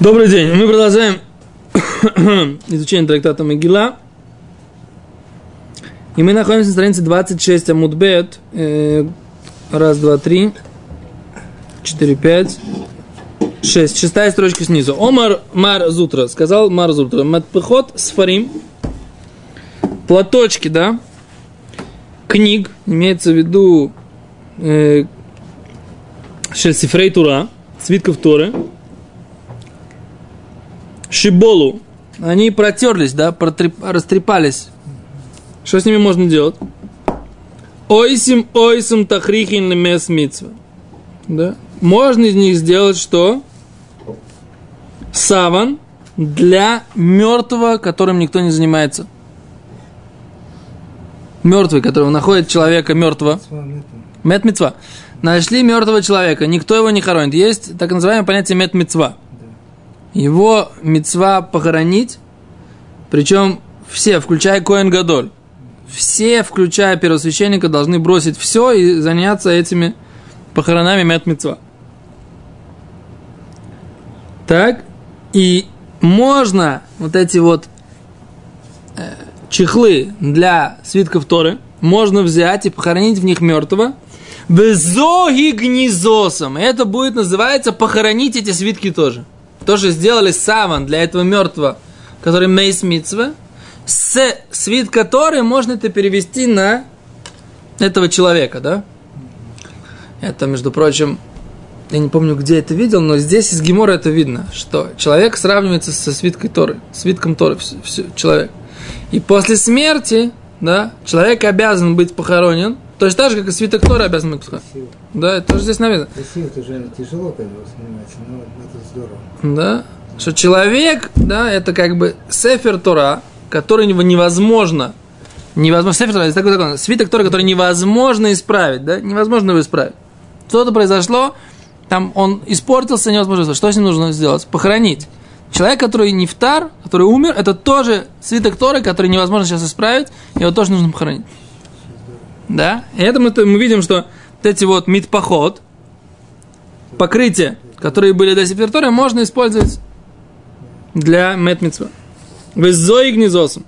Добрый день. Мы продолжаем изучение трактата Могила. И мы находимся на странице 26 Амудбет. Э, раз, два, три, четыре, пять, шесть. Шестая строчка снизу. Омар Мар Зутра. Сказал Мар Зутра. Матпехот Сфарим. Платочки, да? Книг. Имеется в виду э, Шельсифрей Тура. Свитков Торы. Шиболу. Они протерлись, да, протреп, растрепались. Что с ними можно делать? Ойсим, ойсим, тахрихин, лемес митцва. Да? Можно из них сделать что? Саван для мертвого, которым никто не занимается. Мертвый, которого находит человека мертвого. Мет мецва. Нашли мертвого человека, никто его не хоронит. Есть так называемое понятие мет мецва. Его мецва похоронить, причем все, включая Коэн Гадоль, все, включая первосвященника, должны бросить все и заняться этими похоронами мет мецва. Так, и можно вот эти вот э, чехлы для свитков Торы, можно взять и похоронить в них мертвого, Безоги гнизосом. Это будет называется похоронить эти свитки тоже. То, что сделали саван для этого мертвого, который мейс митцва, с свит который можно это перевести на этого человека, да? Это, между прочим, я не помню, где это видел, но здесь из Гемора это видно, что человек сравнивается со свиткой Торы, свитком Торы, все, все, человек. И после смерти, да, человек обязан быть похоронен Точно так же, как и свиток Тора обязан быть психом. Да, это тоже здесь написано. Красиво, это же тяжело, когда воспринимается, но это здорово. Да, что человек, да, это как бы сефер Тора, который невозможно, невозможно, сефер Тора, это такой закон, свиток Тора, который невозможно исправить, да, невозможно его исправить. Что-то произошло, там он испортился, невозможно. Что с ним нужно сделать? Похоронить. Человек, который не втар, который умер, это тоже свиток Торы, который невозможно сейчас исправить, его тоже нужно похоронить. Да? И это мы, мы видим, что вот эти вот мидпоход, покрытия, которые были до сепертора, можно использовать для метмитсва. Везой гнезосом.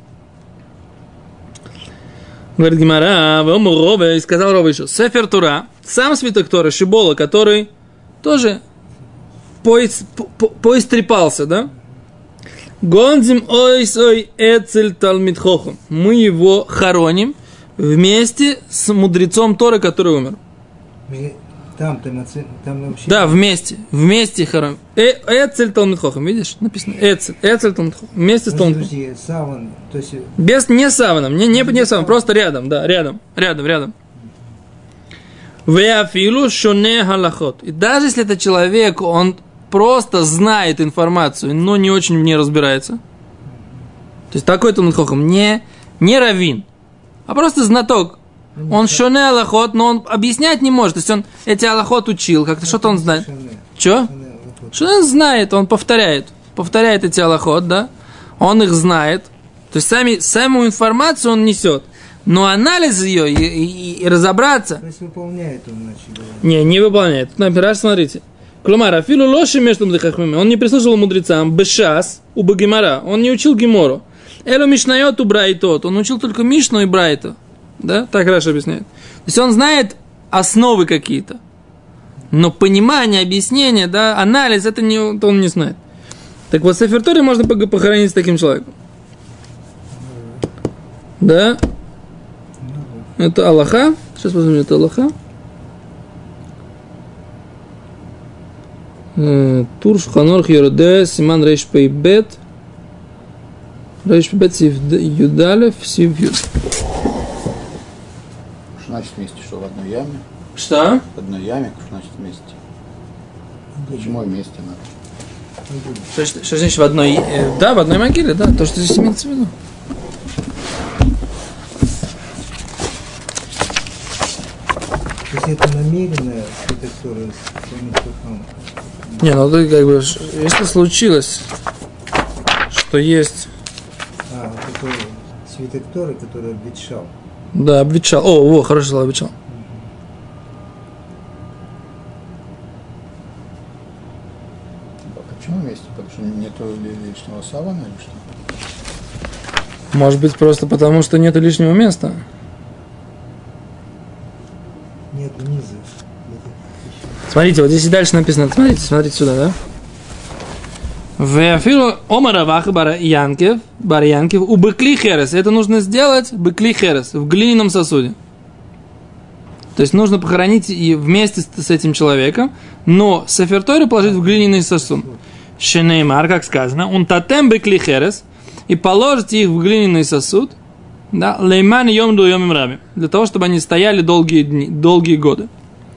Говорит Гимара, Рове, и сказал Рове еще, Сефер Тура, сам свиток Тора, Шибола, который тоже поис, по, поистрепался, да? Гонзим ойс ой эцель талмитхохом. Мы его хороним – вместе с мудрецом Торы, который умер. Там, там, там вообще... Да, вместе. Вместе хором. Э, Эцель Талмитхохом, видишь? Написано. Эцель. Эцель Талмитхохом. Вместе с Талмитхохом. Саван, то есть... Без, не саваном. Не, не, не саваном, просто рядом, да, рядом. Рядом, рядом. Веафилу шоне халахот. И даже если это человек, он просто знает информацию, но не очень в ней разбирается. То есть такой Талмитхохом. Не, не равин а просто знаток. Он шоне аллахот, но он объяснять не может. То есть он эти аллахот учил, как-то что-то он знает. Че? Что он знает, он повторяет. Повторяет эти аллахот, да? Он их знает. То есть сами, саму информацию он несет. Но анализ ее и, и, и разобраться... То есть выполняет он, значит. Не, не выполняет. Тут например, смотрите. Клумар, афилу лоши между Он не прислушал мудрецам. Бешас у Багимара. Он не учил Гимору. Элу Мишнайот у Брайтот. Он учил только Мишну и Брайта. Да? Так Раша объясняет. То есть он знает основы какие-то. Но понимание, объяснение, да, анализ, это не, он не знает. Так вот, Сефертори можно похоронить с таким человеком. Да? Это Аллаха. Сейчас посмотрим, это Аллаха. Э, Тур Шханор Хьорде Симан Рейш Пейбет. Рейш Бет Юдалев Сив Юд. Что значит вместе, что в одной яме? Что? В одной яме, что значит вместе? Почему вместе надо? Что, что, что значит в одной... Э, да, в одной могиле, да, то, что здесь имеется в виду. То есть это намеренное архитектура Не, ну это как бы, если случилось, что есть такой свиток Торы, который обветшал. Да, обветшал. О, о, хорошо слово обветшал. А почему вместе? Потому что нету ли- лишнего савана или что? Может быть, просто потому, что нет лишнего места. Нет низа. Смотрите, вот здесь и дальше написано. Смотрите, смотрите сюда, да? Веафилу омара ваха бар Янкев, бар Янкев, у быкли херес. Это нужно сделать быкли херес, в глиняном сосуде. То есть нужно похоронить и вместе с, этим человеком, но сеферторы положить в глиняный сосуд. Шенеймар, как сказано, он татем быкли херес, и положите их в глиняный сосуд, да, лейман йом ду йом раби, для того, чтобы они стояли долгие дни, долгие годы,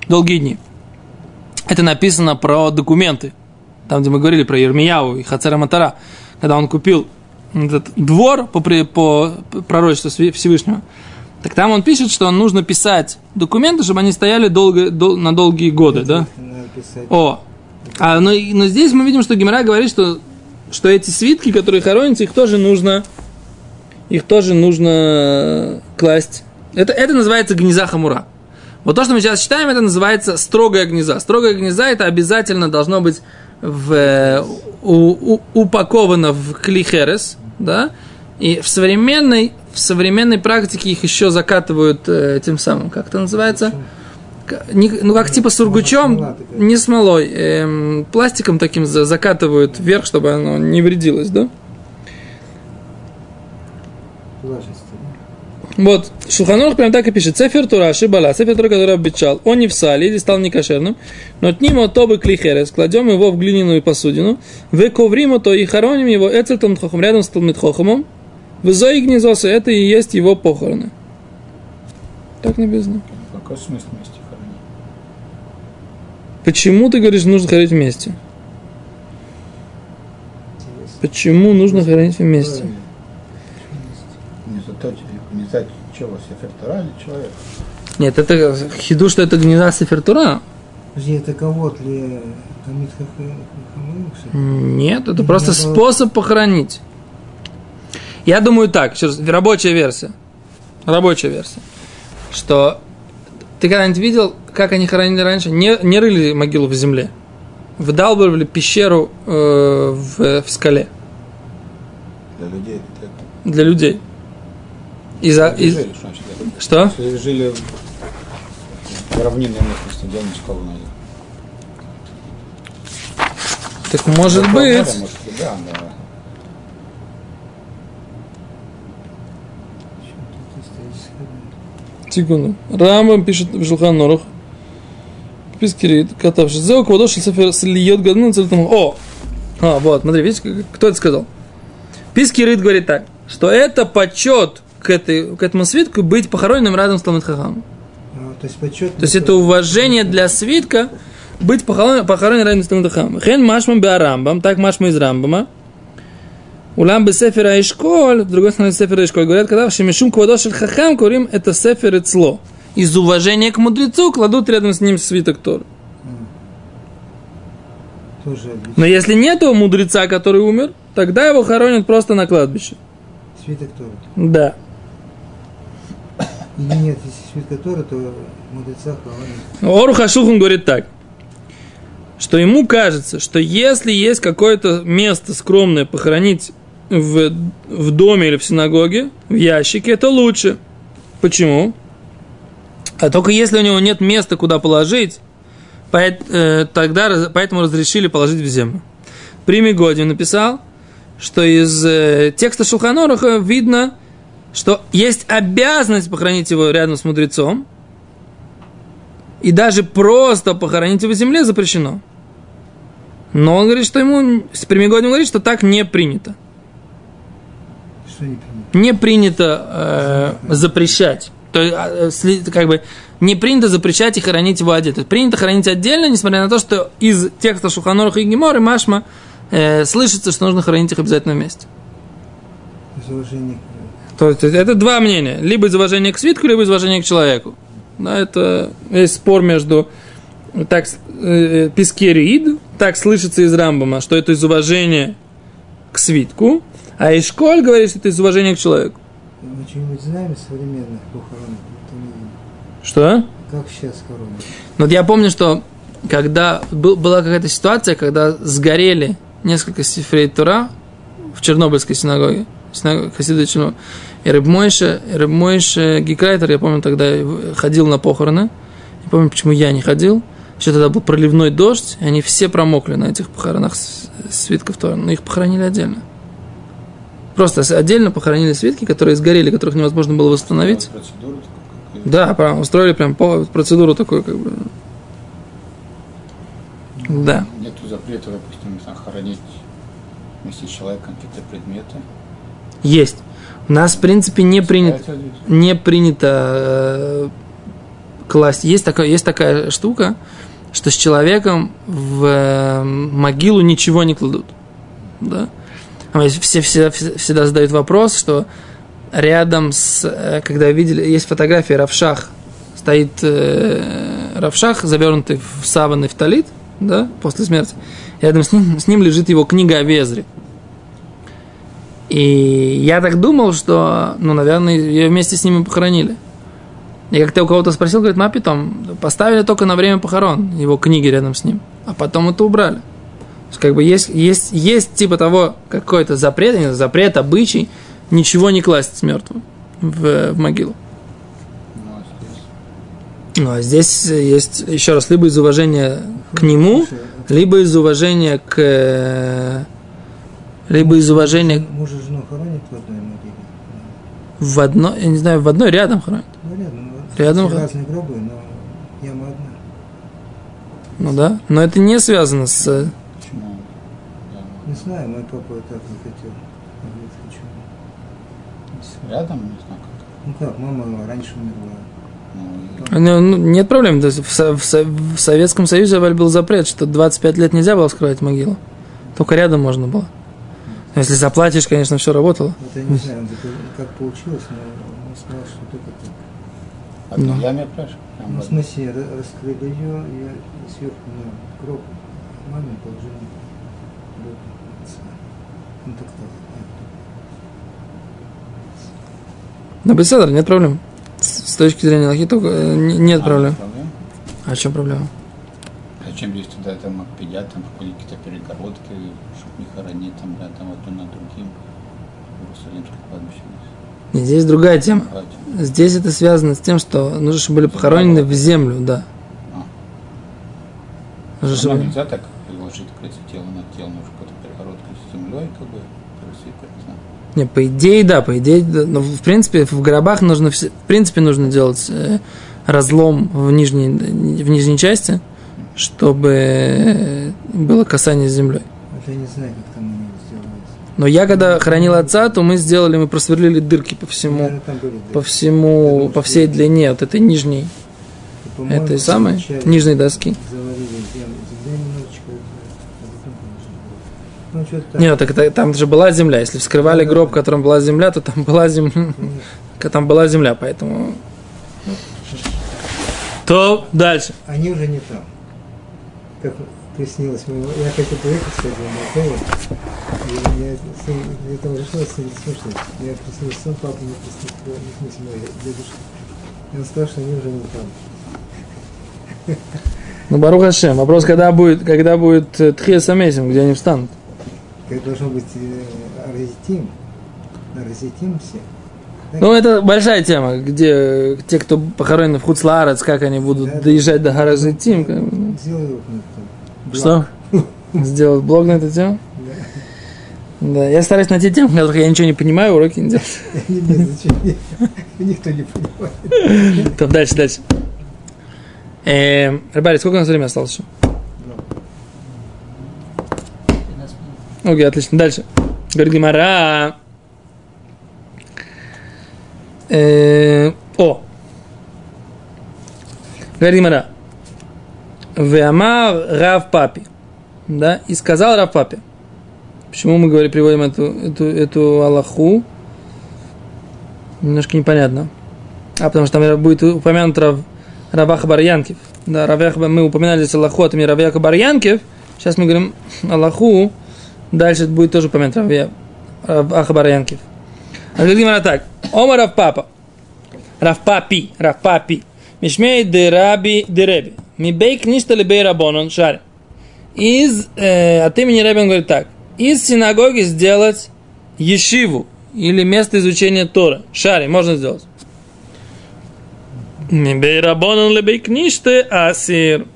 долгие дни. Это написано про документы, там, где мы говорили про Ермияу и Хацера Матара, когда он купил этот двор по, по пророчеству Всевышнего, так там он пишет, что нужно писать документы, чтобы они стояли долго, дол- на долгие годы, да? О, а, но, но здесь мы видим, что Гимара говорит, что, что эти свитки, которые хоронятся, их тоже нужно, их тоже нужно класть. Это, это называется гнеза хамура. Вот то, что мы сейчас читаем, это называется строгая гнеза. Строгая гнеза это обязательно должно быть в, у- у- упаковано в клихерес, да, и в современной, в современной практике их еще закатывают э, тем самым, как это называется? Не- ну, как типа сургучом, Смола такая. не смолой, эм, пластиком таким за- закатывают вверх, чтобы оно не вредилось, да? Вот, Шуханух прям так и пишет. Цефер Тура, Шибала, Цефер Тура, который обещал. Он не в сале или стал некошерным, но от тобы клихерес, кладем его в глиняную посудину, вы то и хороним его Эцельтон Хохом рядом с Талмит Хохомом, в Зои Гнезоса, это и есть его похороны. Так написано. Какой смысл вместе хоронить? Почему ты говоришь, нужно хоронить вместе? Почему нужно хоронить вместе? Не за то, не за чего, сефертора или человек? Нет, это хиду, что это гнезда Сефертура. Подожди, это кого для Тамид? Нет, это просто способ похоронить. Я думаю так, раз, рабочая версия. Рабочая версия. Что ты когда-нибудь видел, как они хоронили раньше? Не, не рыли могилу в земле. Выдалбывали пещеру э, в, в скале Для людей это для людей. И за, Люди и- жили, что значит что? Если жили в равнинной местности, где они школу найдут? Так может быть. может быть, да, да. Секунду. Рамбам пишет в Шулхан Норух. Пискирит, катавший. Зеу квадош сефер слиет гадну цельтому. О! А, вот, смотри, видите, кто это сказал? Пискирит говорит так, что это почет к, этой, к этому свитку быть похороненным рядом с Талмит Хахамом. А, то есть почет. То есть это уважение для свитка быть похоронен, похоронен рядом с Талмит Хахамом. Хен машмам биарамбам, так машма из Рамбама. Улам бы сефера и школь, в другой стороне сефера и школь, говорят, когда шемишум квадошель хахам курим, это сефер и цло. Из уважения к мудрецу кладут рядом с ним свиток Тор. Но если нету мудреца, который умер, тогда его хоронят просто на кладбище. Свиток Тора. Да. Или нет, если свитка Тора, то мудреца хоронит. Ору Хашухун говорит так, что ему кажется, что если есть какое-то место скромное похоронить в, в доме или в синагоге, в ящике, это лучше. Почему? А только если у него нет места, куда положить, э, тогда поэтому разрешили положить в землю. Прими Годин написал, что из э, текста Шулханоруха видно, что есть обязанность похоронить его рядом с мудрецом, и даже просто похоронить его в земле запрещено. Но он говорит, что ему, с Примигодин говорит, что так не принято. Что не принято? Не принято э, запрещать. То есть, а, э, как бы, не принято запрещать и хоронить его одетым. Принято хоронить отдельно, несмотря на то, что из текста Шуханоруха и Гемора и Машма э, слышится, что нужно хоронить их обязательно вместе. Из уважения к То есть это два мнения. Либо из уважения к свитку, либо из уважения к человеку. Да, это есть спор между так, э, Пискерид, так слышится из Рамбама, что это из уважения к свитку, а Ишколь говорит, что это из уважения к человеку. Мы что-нибудь знаем из современных похорон? Что? Как сейчас хоронят? Ну, Вот я помню, что когда был, была какая-то ситуация, когда сгорели несколько сифрей Тура в Чернобыльской синагоге, синагоге Хасида. И Рыбмойша, Рыбмойша Гикрайтер, я помню, тогда ходил на похороны. Не помню, почему я не ходил. Еще тогда был проливной дождь, и они все промокли на этих похоронах свитков Тора. Но их похоронили отдельно. Просто отдельно похоронили свитки, которые сгорели, которых невозможно было восстановить. Да, прям устроили прям по- процедуру такую, как бы. Да. Нету запрета, допустим, хоронить вместе с человеком какие-то предметы. Есть. Нас, в принципе, не здесь. не принято э, класть. Есть такая, есть такая штука, что с человеком в э, могилу ничего не кладут. Да? А Все, все, все- всегда задают вопрос, что рядом с... э, Когда видели... Есть фотография Равшах. Стоит э, Равшах, завернутый в саван и в талит, да, после смерти. Рядом с ним, с ним лежит его книга о Везре. И я так думал, что, ну, наверное, ее вместе с ними похоронили. И как-то у кого-то спросил, говорит, мапи там поставили только на время похорон его книги рядом с ним, а потом это убрали. То есть, как бы есть, есть, есть типа того какой-то запрет, не запрет, обычай, ничего не класть с мертвым в, в могилу. Ну, а здесь Ну, а здесь есть, еще раз, либо из уважения к нему, либо из уважения к... Либо из уважения Муж и жену хоронят в одной могиле. в одной, я не знаю, в одной рядом хоронят. Ну, рядом. ну, Рядом все хо- разные гробы, но яма одна. Ну да, но это не связано с... э, почему? Не знаю, мой папа так захотел. Рядом, не знаю как. Ну как, мама раньше умерла. Ну, и- Ну, ну, нет проблем. То есть в, Со- в Со- в Советском Союзе Валь, был запрет, что 25 лет нельзя было вскрывать могилу. Только рядом можно было. Но Если заплатишь, конечно, все работало. Вот я не знаю, как получилось, но он сказал, что только так. А Ну. яме пляж? Прям Ну, в смысле, ра- раскрыли ее, и сверху на гроб маме положили гроб отца. Ну так так. На беседер нет проблем. С, точки зрения лохи только э, не- нет А, проблем. проблем? А в чем проблема? Зачем здесь туда там макпедят, там какие-то перегородки, чтобы не хоронить там рядом одно на другим? Иерусалимское кладбище здесь. Другая тема. Хватит. Здесь это связано с тем, что нужно, чтобы были похоронены в землю, да. А. Нужно, равно чтобы- нельзя так приложить, говорится, тело на тело, нужно какой-то перегородкой с землей, как бы, присыпать, не знаю. Не, по идее, да, по идее, да. Но, в принципе, в гробах нужно, в принципе, нужно делать э, разлом в нижней, в нижней части, чтобы было касание с землей. Вот я не знаю, как там. Но я, когда хранил отца, то мы сделали, мы просверлили дырки по всему, Наверное, были по дырки. всему, по всей длине вот этой нижней, И, этой самой, нижней доски. А. Ну. Нет, так это- там же была земля. Если вскрывали гроб, в котором была земля, то там была земля. Там была земля, поэтому. То дальше. Они уже не там. Как приснилось моему... Я хотел поехать, кстати, в отеле. И мне сын, я там решил остановить слушать. Я приснился сон, папа мне приснился, не в смысле мой дедушка. И он сказал, что они уже не там. Ну, Барух Хашем. Вопрос, когда будет, когда будет э, Тхия Самесим, где они встанут. Как должно быть э, Арзитим. Арзитим все. Ну, это большая тема, где те, кто похоронены в Хуцлаарец, как они будут Да, доезжать до ну, там. Что? Сделать блог на эту тему? Да, я стараюсь найти тему, в которых я ничего не понимаю, уроки не. Нет, нет, зачем? Никто не понимает. Так, дальше, дальше. Эм, Рыбари, сколько у нас времени осталось еще? Окей, отлично. Дальше. Говорит Гимара. О. Говорит Гимара. Веамар Рав Папи. Да, и сказал Рав Папи. Почему мы говорим, приводим эту, эту, эту Аллаху? Немножко непонятно. А потому что там будет упомянут Рав, Раваха Барьянкив. Да, Равях, мы упоминали здесь Аллаху от имени Равяха Барьянкив. Сейчас мы говорим Аллаху. Дальше будет тоже упомянут Равя- Раваха Барьянкив. А говорит Гимара так. Ома Рав Папа. Рав Папи. Рав Папи. Мишмей де Раби де Реби. Ми бей книжта ли бей рабонон, шаре. Из, э, от имени Ребен говорит так. Из синагоги сделать ешиву или место изучения Тора. Шаре, можно сделать. Ми бей рабонон ли бей книжты асир.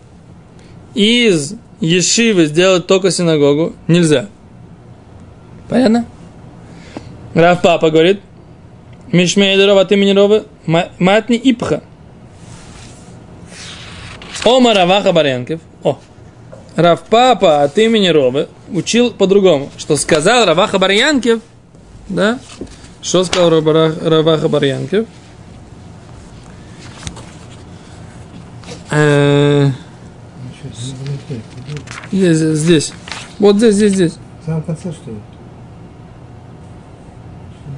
Из ешивы сделать только синагогу нельзя. Понятно? Рав Папа говорит, Мишмейдерова от имени Ровы, Матни Ипха. Ома Раваха Барянкев. О, Рав Папа от имени Ровы учил по-другому, что сказал Раваха Барьянкев, да? Что сказал Раваха Барьянкев? Э, Здесь, здесь. Вот здесь, здесь, здесь. В самом конце, что ли?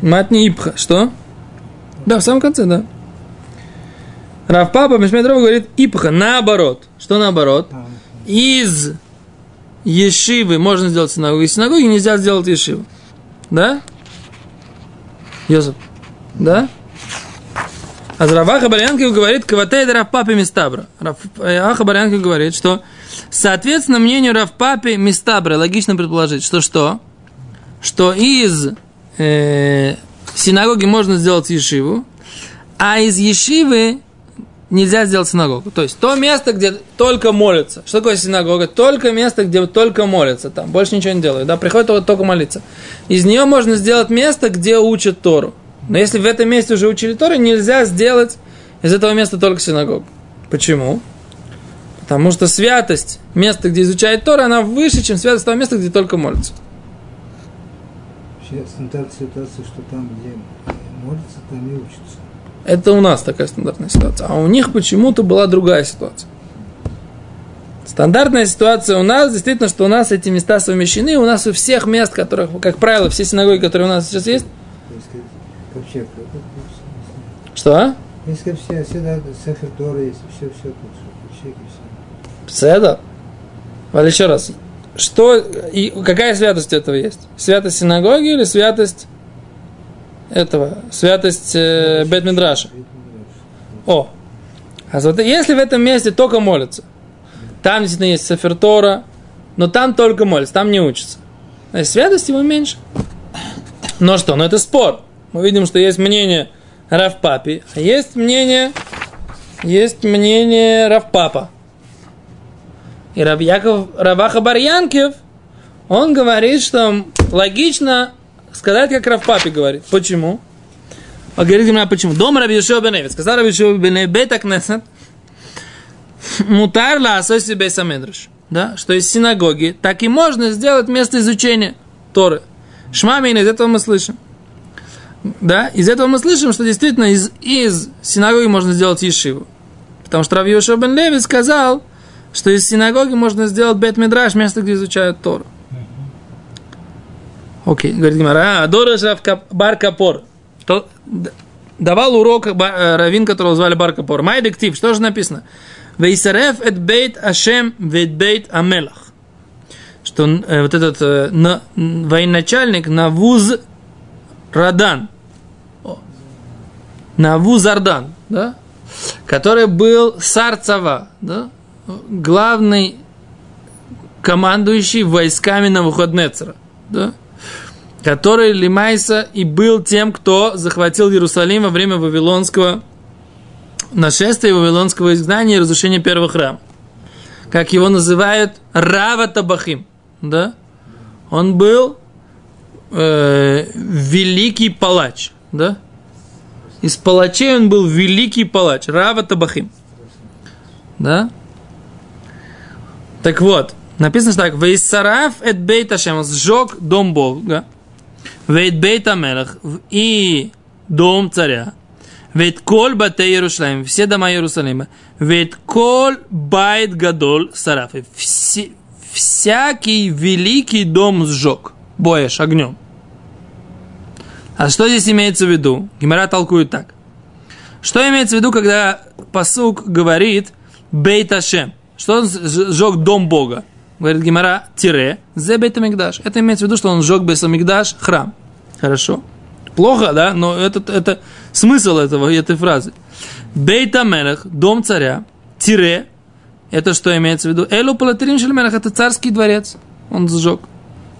Матни Ипха. Что? Да, в самом конце, да. Рав Папа Мишмедров говорит Ипха, наоборот. Что наоборот? Из Ешивы можно сделать синагогу, из синагоги нельзя сделать Ешиву. Да? Йозеф. Да? А Раваха Барянков говорит, Каватейд Равпапе Мистабра. Раваха Барянков говорит, что соответственно мнению Равпапе Мистабра, логично предположить, что что? Что из э, синагоги можно сделать ешиву, а из ешивы нельзя сделать синагогу. То есть то место, где только молятся. Что такое синагога? Только место, где только молятся. Там больше ничего не делают. Да, приходят только, только молиться. Из нее можно сделать место, где учат Тору. Но если в этом месте уже учили Тору, нельзя сделать из этого места только синагогу. Почему? Потому что святость места, где изучает Тора, она выше, чем святость того места, где только молятся. Вообще стандартная ситуация, что там, где молятся, там и учатся. Это у нас такая стандартная ситуация. А у них почему-то была другая ситуация. Стандартная ситуация у нас, действительно, что у нас эти места совмещены, у нас у всех мест, которых, как правило, все синагоги, которые у нас сейчас есть, вообще, что? Если все, всегда Сефер Тора есть, все, все тут, все, все. Седа. Вот еще раз. Что, и какая святость этого есть? Святость синагоги или святость этого? Святость э, Бет-Мидраша? О, а если в этом месте только молятся, там действительно есть Сефертора, но там только молятся, там не учатся. Значит, святости его меньше. Но что? Но это спор. Мы видим, что есть мнение Равпапи, а есть мнение, есть мнение Равпапа. И Раб Яков Раваха Барьянкев, он говорит, что логично сказать, как Равпапи говорит. Почему? Он говорит Гимара, почему? Дом Раби Йошуа бен Эвид. Сказал Раби Йошуа бен Эвид, бета кнесет, мутар ла асоси бейсамедраш. Да, что из синагоги так и можно сделать место изучения Торы. Шмамин, из этого мы слышим. Да, из этого мы слышим, что действительно из, из синагоги можно сделать ешиву. Потому что Раби Йошуа бен Леви сказал, что из синагоги можно сделать бет мидраш место, где изучают Тору. Окей, говорит Гимара, а Дора Бар Капор. То, давал урок э, раввин, которого звали Бар Капор. Май что же написано? Вейсарев эт бейт Ашем вейт бейт Амелах. Что э, вот этот э, на, военачальник Навуз Радан. Навуз Ардан, да? Который был Сарцава, да? Главный командующий войсками Навуходнецера, да? который Лимайса и был тем, кто захватил Иерусалим во время Вавилонского нашествия, Вавилонского изгнания и разрушения первого храма. Как его называют Рава Табахим. Да? Он был э, великий палач. Да? Из палачей он был великий палач. Рава Табахим. Да? Так вот, написано так. Вейсараф эт бейт Ашем. Сжег дом Бога. Вейт бейт Амелах. И дом царя. Ведь кол бате Иерусалим, все дома Иерусалима. Ведь кол байт гадол сарафы. Все, всякий великий дом сжег. Боешь огнем. А что здесь имеется в виду? Гимара толкует так. Что имеется в виду, когда посук говорит Бейт Ашем? Что он сжег дом Бога? Говорит Гимара, тире, зе Бейт Амигдаш. Это имеется в виду, что он сжег Бейт Амигдаш, храм. Хорошо. Плохо, да? Но это, это смысл этого, этой фразы. Бейт Амелех, дом царя, тире, Это что имеется в виду? Элу Палатерин Шельмелах, это царский дворец. Он сжег.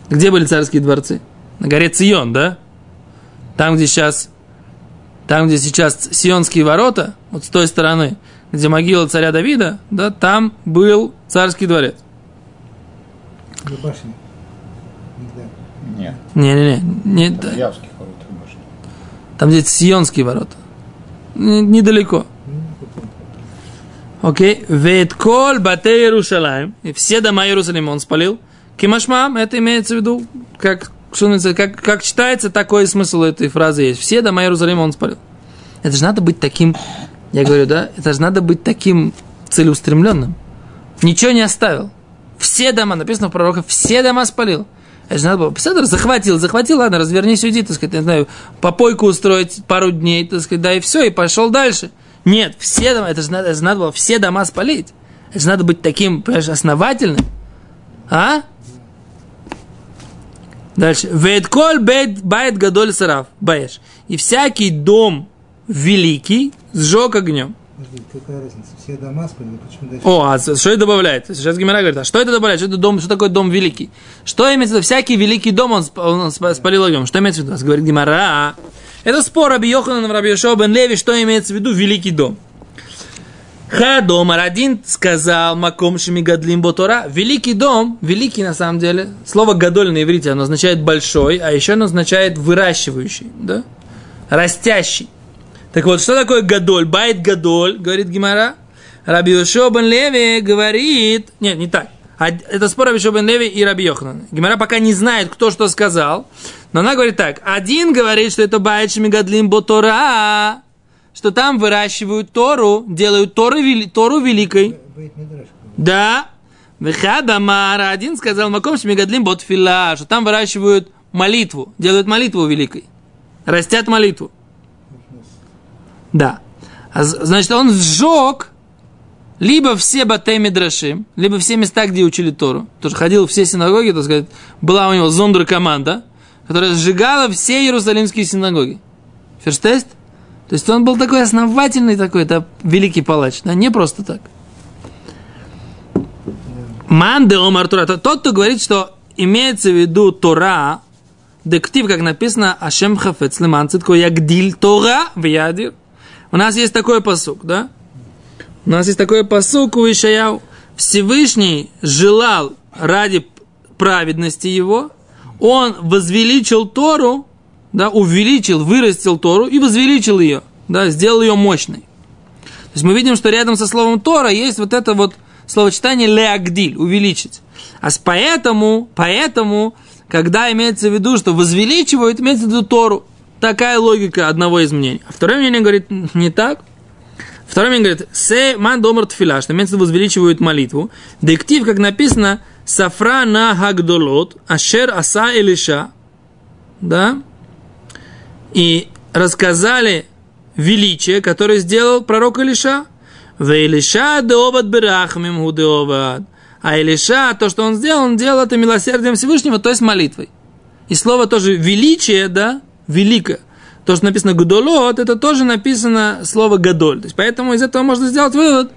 Где были царские дворцы? На горе Цион, да? Там, где сейчас, там, где сейчас Сионские ворота, вот с той стороны, где могила царя Давида, да, там был царский дворец. Нигде. Нет, Не-не-не, не, да, Явских ворот башни. там где Сионские ворота. Н- Недалеко. Окей. Вет кол бате Иерушалаем. И все дома Иерусалима он спалил. Кимашмам, это имеется в виду, как, что называется, как, как читается, такой смысл этой фразы есть. Все дома Иерусалима он спалил. Это же надо быть таким, я говорю, да, это же надо быть таким целеустремленным. Ничего не оставил. Все дома, написано в пророках, все дома спалил. Это же надо было, представляете, захватил, захватил, ладно, развернись, уйди, так сказать, не знаю, попойку устроить пару дней, так сказать, да и все, и пошел дальше. Нет, все дома, это же надо, это же надо было все дома спалить. Это же надо быть таким, понимаешь, основательным. А? Дальше. Ветколь бейт байт гадоль сараф. Баеш. И всякий дом великий сжег огнем. Какая разница? Все дома спалили, почему дальше? О, а что это добавляет? Сейчас Гимара говорит, а что это добавляет? Что, это дом, что такое дом великий? Что имеется в виду? Всякий великий дом он, он сп- спалил огнем. Что имеется в виду? Говорит Гимара. Это спор Раби Йоханан Раби Йошуа бен Леви, что имеется в виду великий дом. Хадомар один сказал Маком Шимигадлим Ботора. Великий дом, великий на самом деле, слово гадоль на иврите, оно означает большой, а еще оно означает выращивающий, да? Растящий. Так вот, что такое гадоль? Байт гадоль, говорит Гимара. Раби бен Леви говорит... Нет, не так. А Это спор Раби бен Леви и Раби Йоханан. Гимара пока не знает, кто что сказал. Но она говорит так. Один говорит, что это Байт Шимигадлим Ботора, что там выращивают Тору, делают Тору, вели- Тору великой. Да. Вехадамара. Один сказал, Маком Шмигадлим Ботфила, что там выращивают молитву, делают молитву великой. Растят молитву. Да. А Значит, он сжег либо все батей Мидрашим, либо все места, где учили Тору. Тоже ходил в все синагоги, так сказать, была у него зондра команда, которая сжигала все иерусалимские синагоги. Ферштест? То есть он был такой основательный такой, это великий палач, да, не просто так. Ман де омар Тора. Тот, кто говорит, что имеется в виду Тора, дектив, как написано, Ашем хафец леман цитко ягдиль Тора в ядир. У нас есть такой посук, да? У нас есть такой посук у Ишаяу. Всевышний желал ради праведности его, он возвеличил Тору, да, увеличил, вырастил Тору и возвеличил ее, да, сделал ее мощной. То есть мы видим, что рядом со словом Тора есть вот это вот словосочетание леагдиль, увеличить. А с поэтому, поэтому, когда имеется в виду, что возвеличивают, имеется в виду Тору. Такая логика одного из мнений. А второе мнение говорит не так. Второе мнение говорит, се ман домар тфила, что виду возвеличивают молитву. Дектив, как написано, сафра на хагдолот, ашер аса илиша. Да? И рассказали величие, которое сделал пророк Илиша. В Илиша деоват берахмим гу деоват. А Илиша, то, что он сделал, он делал это милосердием Всевышнего, то есть молитвой. И слово тоже величие, да, великое. То, что написано гудолот, это тоже написано слово гадоль. То есть, поэтому из этого можно сделать вывод,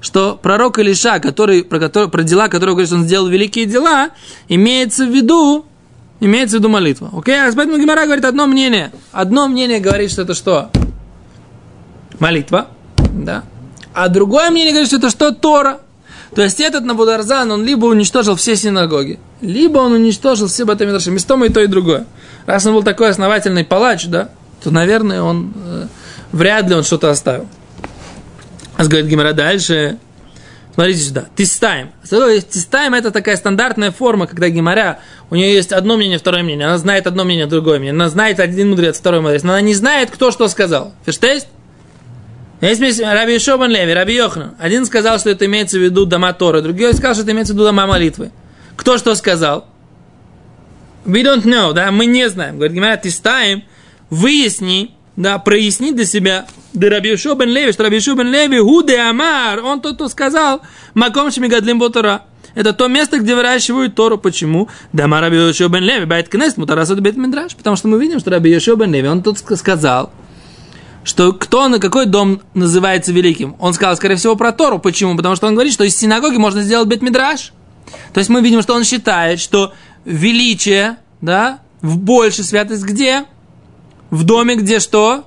что пророк Илиша, который, про, который, про дела, которые говорит, что он сделал великие дела, имеется в виду, имеется в виду молитва. Окей? А поэтому Гимара говорит одно мнение. Одно мнение говорит, что это что? Молитва. Да. А другое мнение говорит, что это что? Тора. То есть этот Набударзан, он либо уничтожил все синагоги, либо он уничтожил все батамидраши. Местом и то, и другое. Раз он был такой основательный палач, да, то, наверное, он э, вряд ли он что-то оставил. А говорит Гимара дальше. Смотрите сюда. Тистаем. Тистаем это такая стандартная форма, когда Гимаря, у нее есть одно мнение, второе мнение. Она знает одно мнение, другое мнение. Она знает один мудрец, второй мудрец. Но она не знает, кто что сказал. Ферштейст? Есть Раби Шобан Леви, Раби Йохнан. Один сказал, что это имеется в виду дома Торы, другой сказал, что это имеется в виду дома молитвы. Кто что сказал? We don't know, да, мы не знаем. Говорит, Гимара, тистаем, выясни, да, проясни для себя, да Раби бен Леви, что Раби бен Леви, худе амар, он тот, кто сказал, маком шмигадлим ботора. Это то место, где выращивают Тору. Почему? Дама Раби Йошуа бен Леви, байт кнест, мутарасот бет мидраш. Потому что мы видим, что Раби Йошуа бен Леви, он тут сказал, что кто на какой дом называется великим? Он сказал, скорее всего, про Тору. Почему? Потому что он говорит, что из синагоги можно сделать бет-мидраж. То есть мы видим, что он считает, что величие, да, в большей святость где? В доме, где что?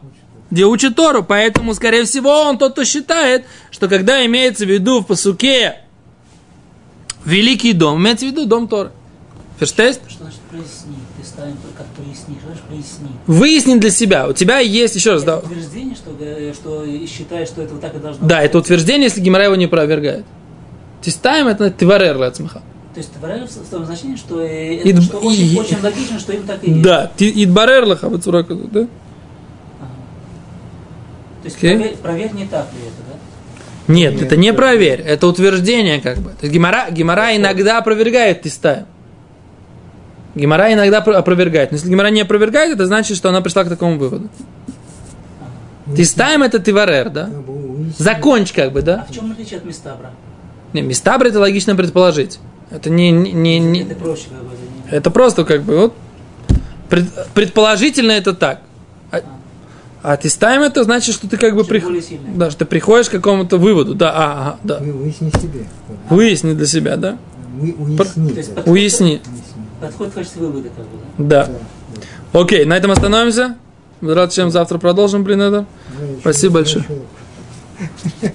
Где учат Тору. Поэтому, скорее всего, он тот, кто считает, что когда имеется в виду в посуке великий дом, имеется в виду дом Торы. Ферштест? Что значит проясни? Ставим как проясни. Что значит проясни? Выясни для себя. У тебя есть, еще раз, Это да, утверждение, что, э, что считаешь, что это вот так и должно да, быть? это утверждение, если Гимара его не опровергает. Тистаем это тиварер лацмаха. То есть творяю в том значении, что, э, это, что очень, и- очень логично, что им так и есть. Да, идбарер лаха бацурака, да? Ага. То есть Окей. проверь, проверь, не так ли это, да? Нет, Нет, это не проверь, это утверждение как бы. То есть Гимара, Гимара иногда опровергает тистаем. Гимара иногда про- опровергает. Но если Гимара не опровергает, это значит, что она пришла к такому выводу. Тистаем это тиварер, да? Как бы уяснить. Закончь как бы, А да? в чем отличие от Местабра? Не, местабр это логично предположить. Это не, не, не- не- Это проще, как бы. это просто как бы вот пред- предположительно это так. А, а тистаем это значит, что ты как бы прих- да, что ты приходишь к какому-то выводу, да, а, ага, да. Вы- Выясни себе. Выясни для себя, да? Вы- Уясни. Под- Уясни. Подход в качестве вывода, как бы, да? Да. Да. Окей, на этом остановимся. Рад, чем завтра продолжим, блин, это. Да, еще- Спасибо большое. еще-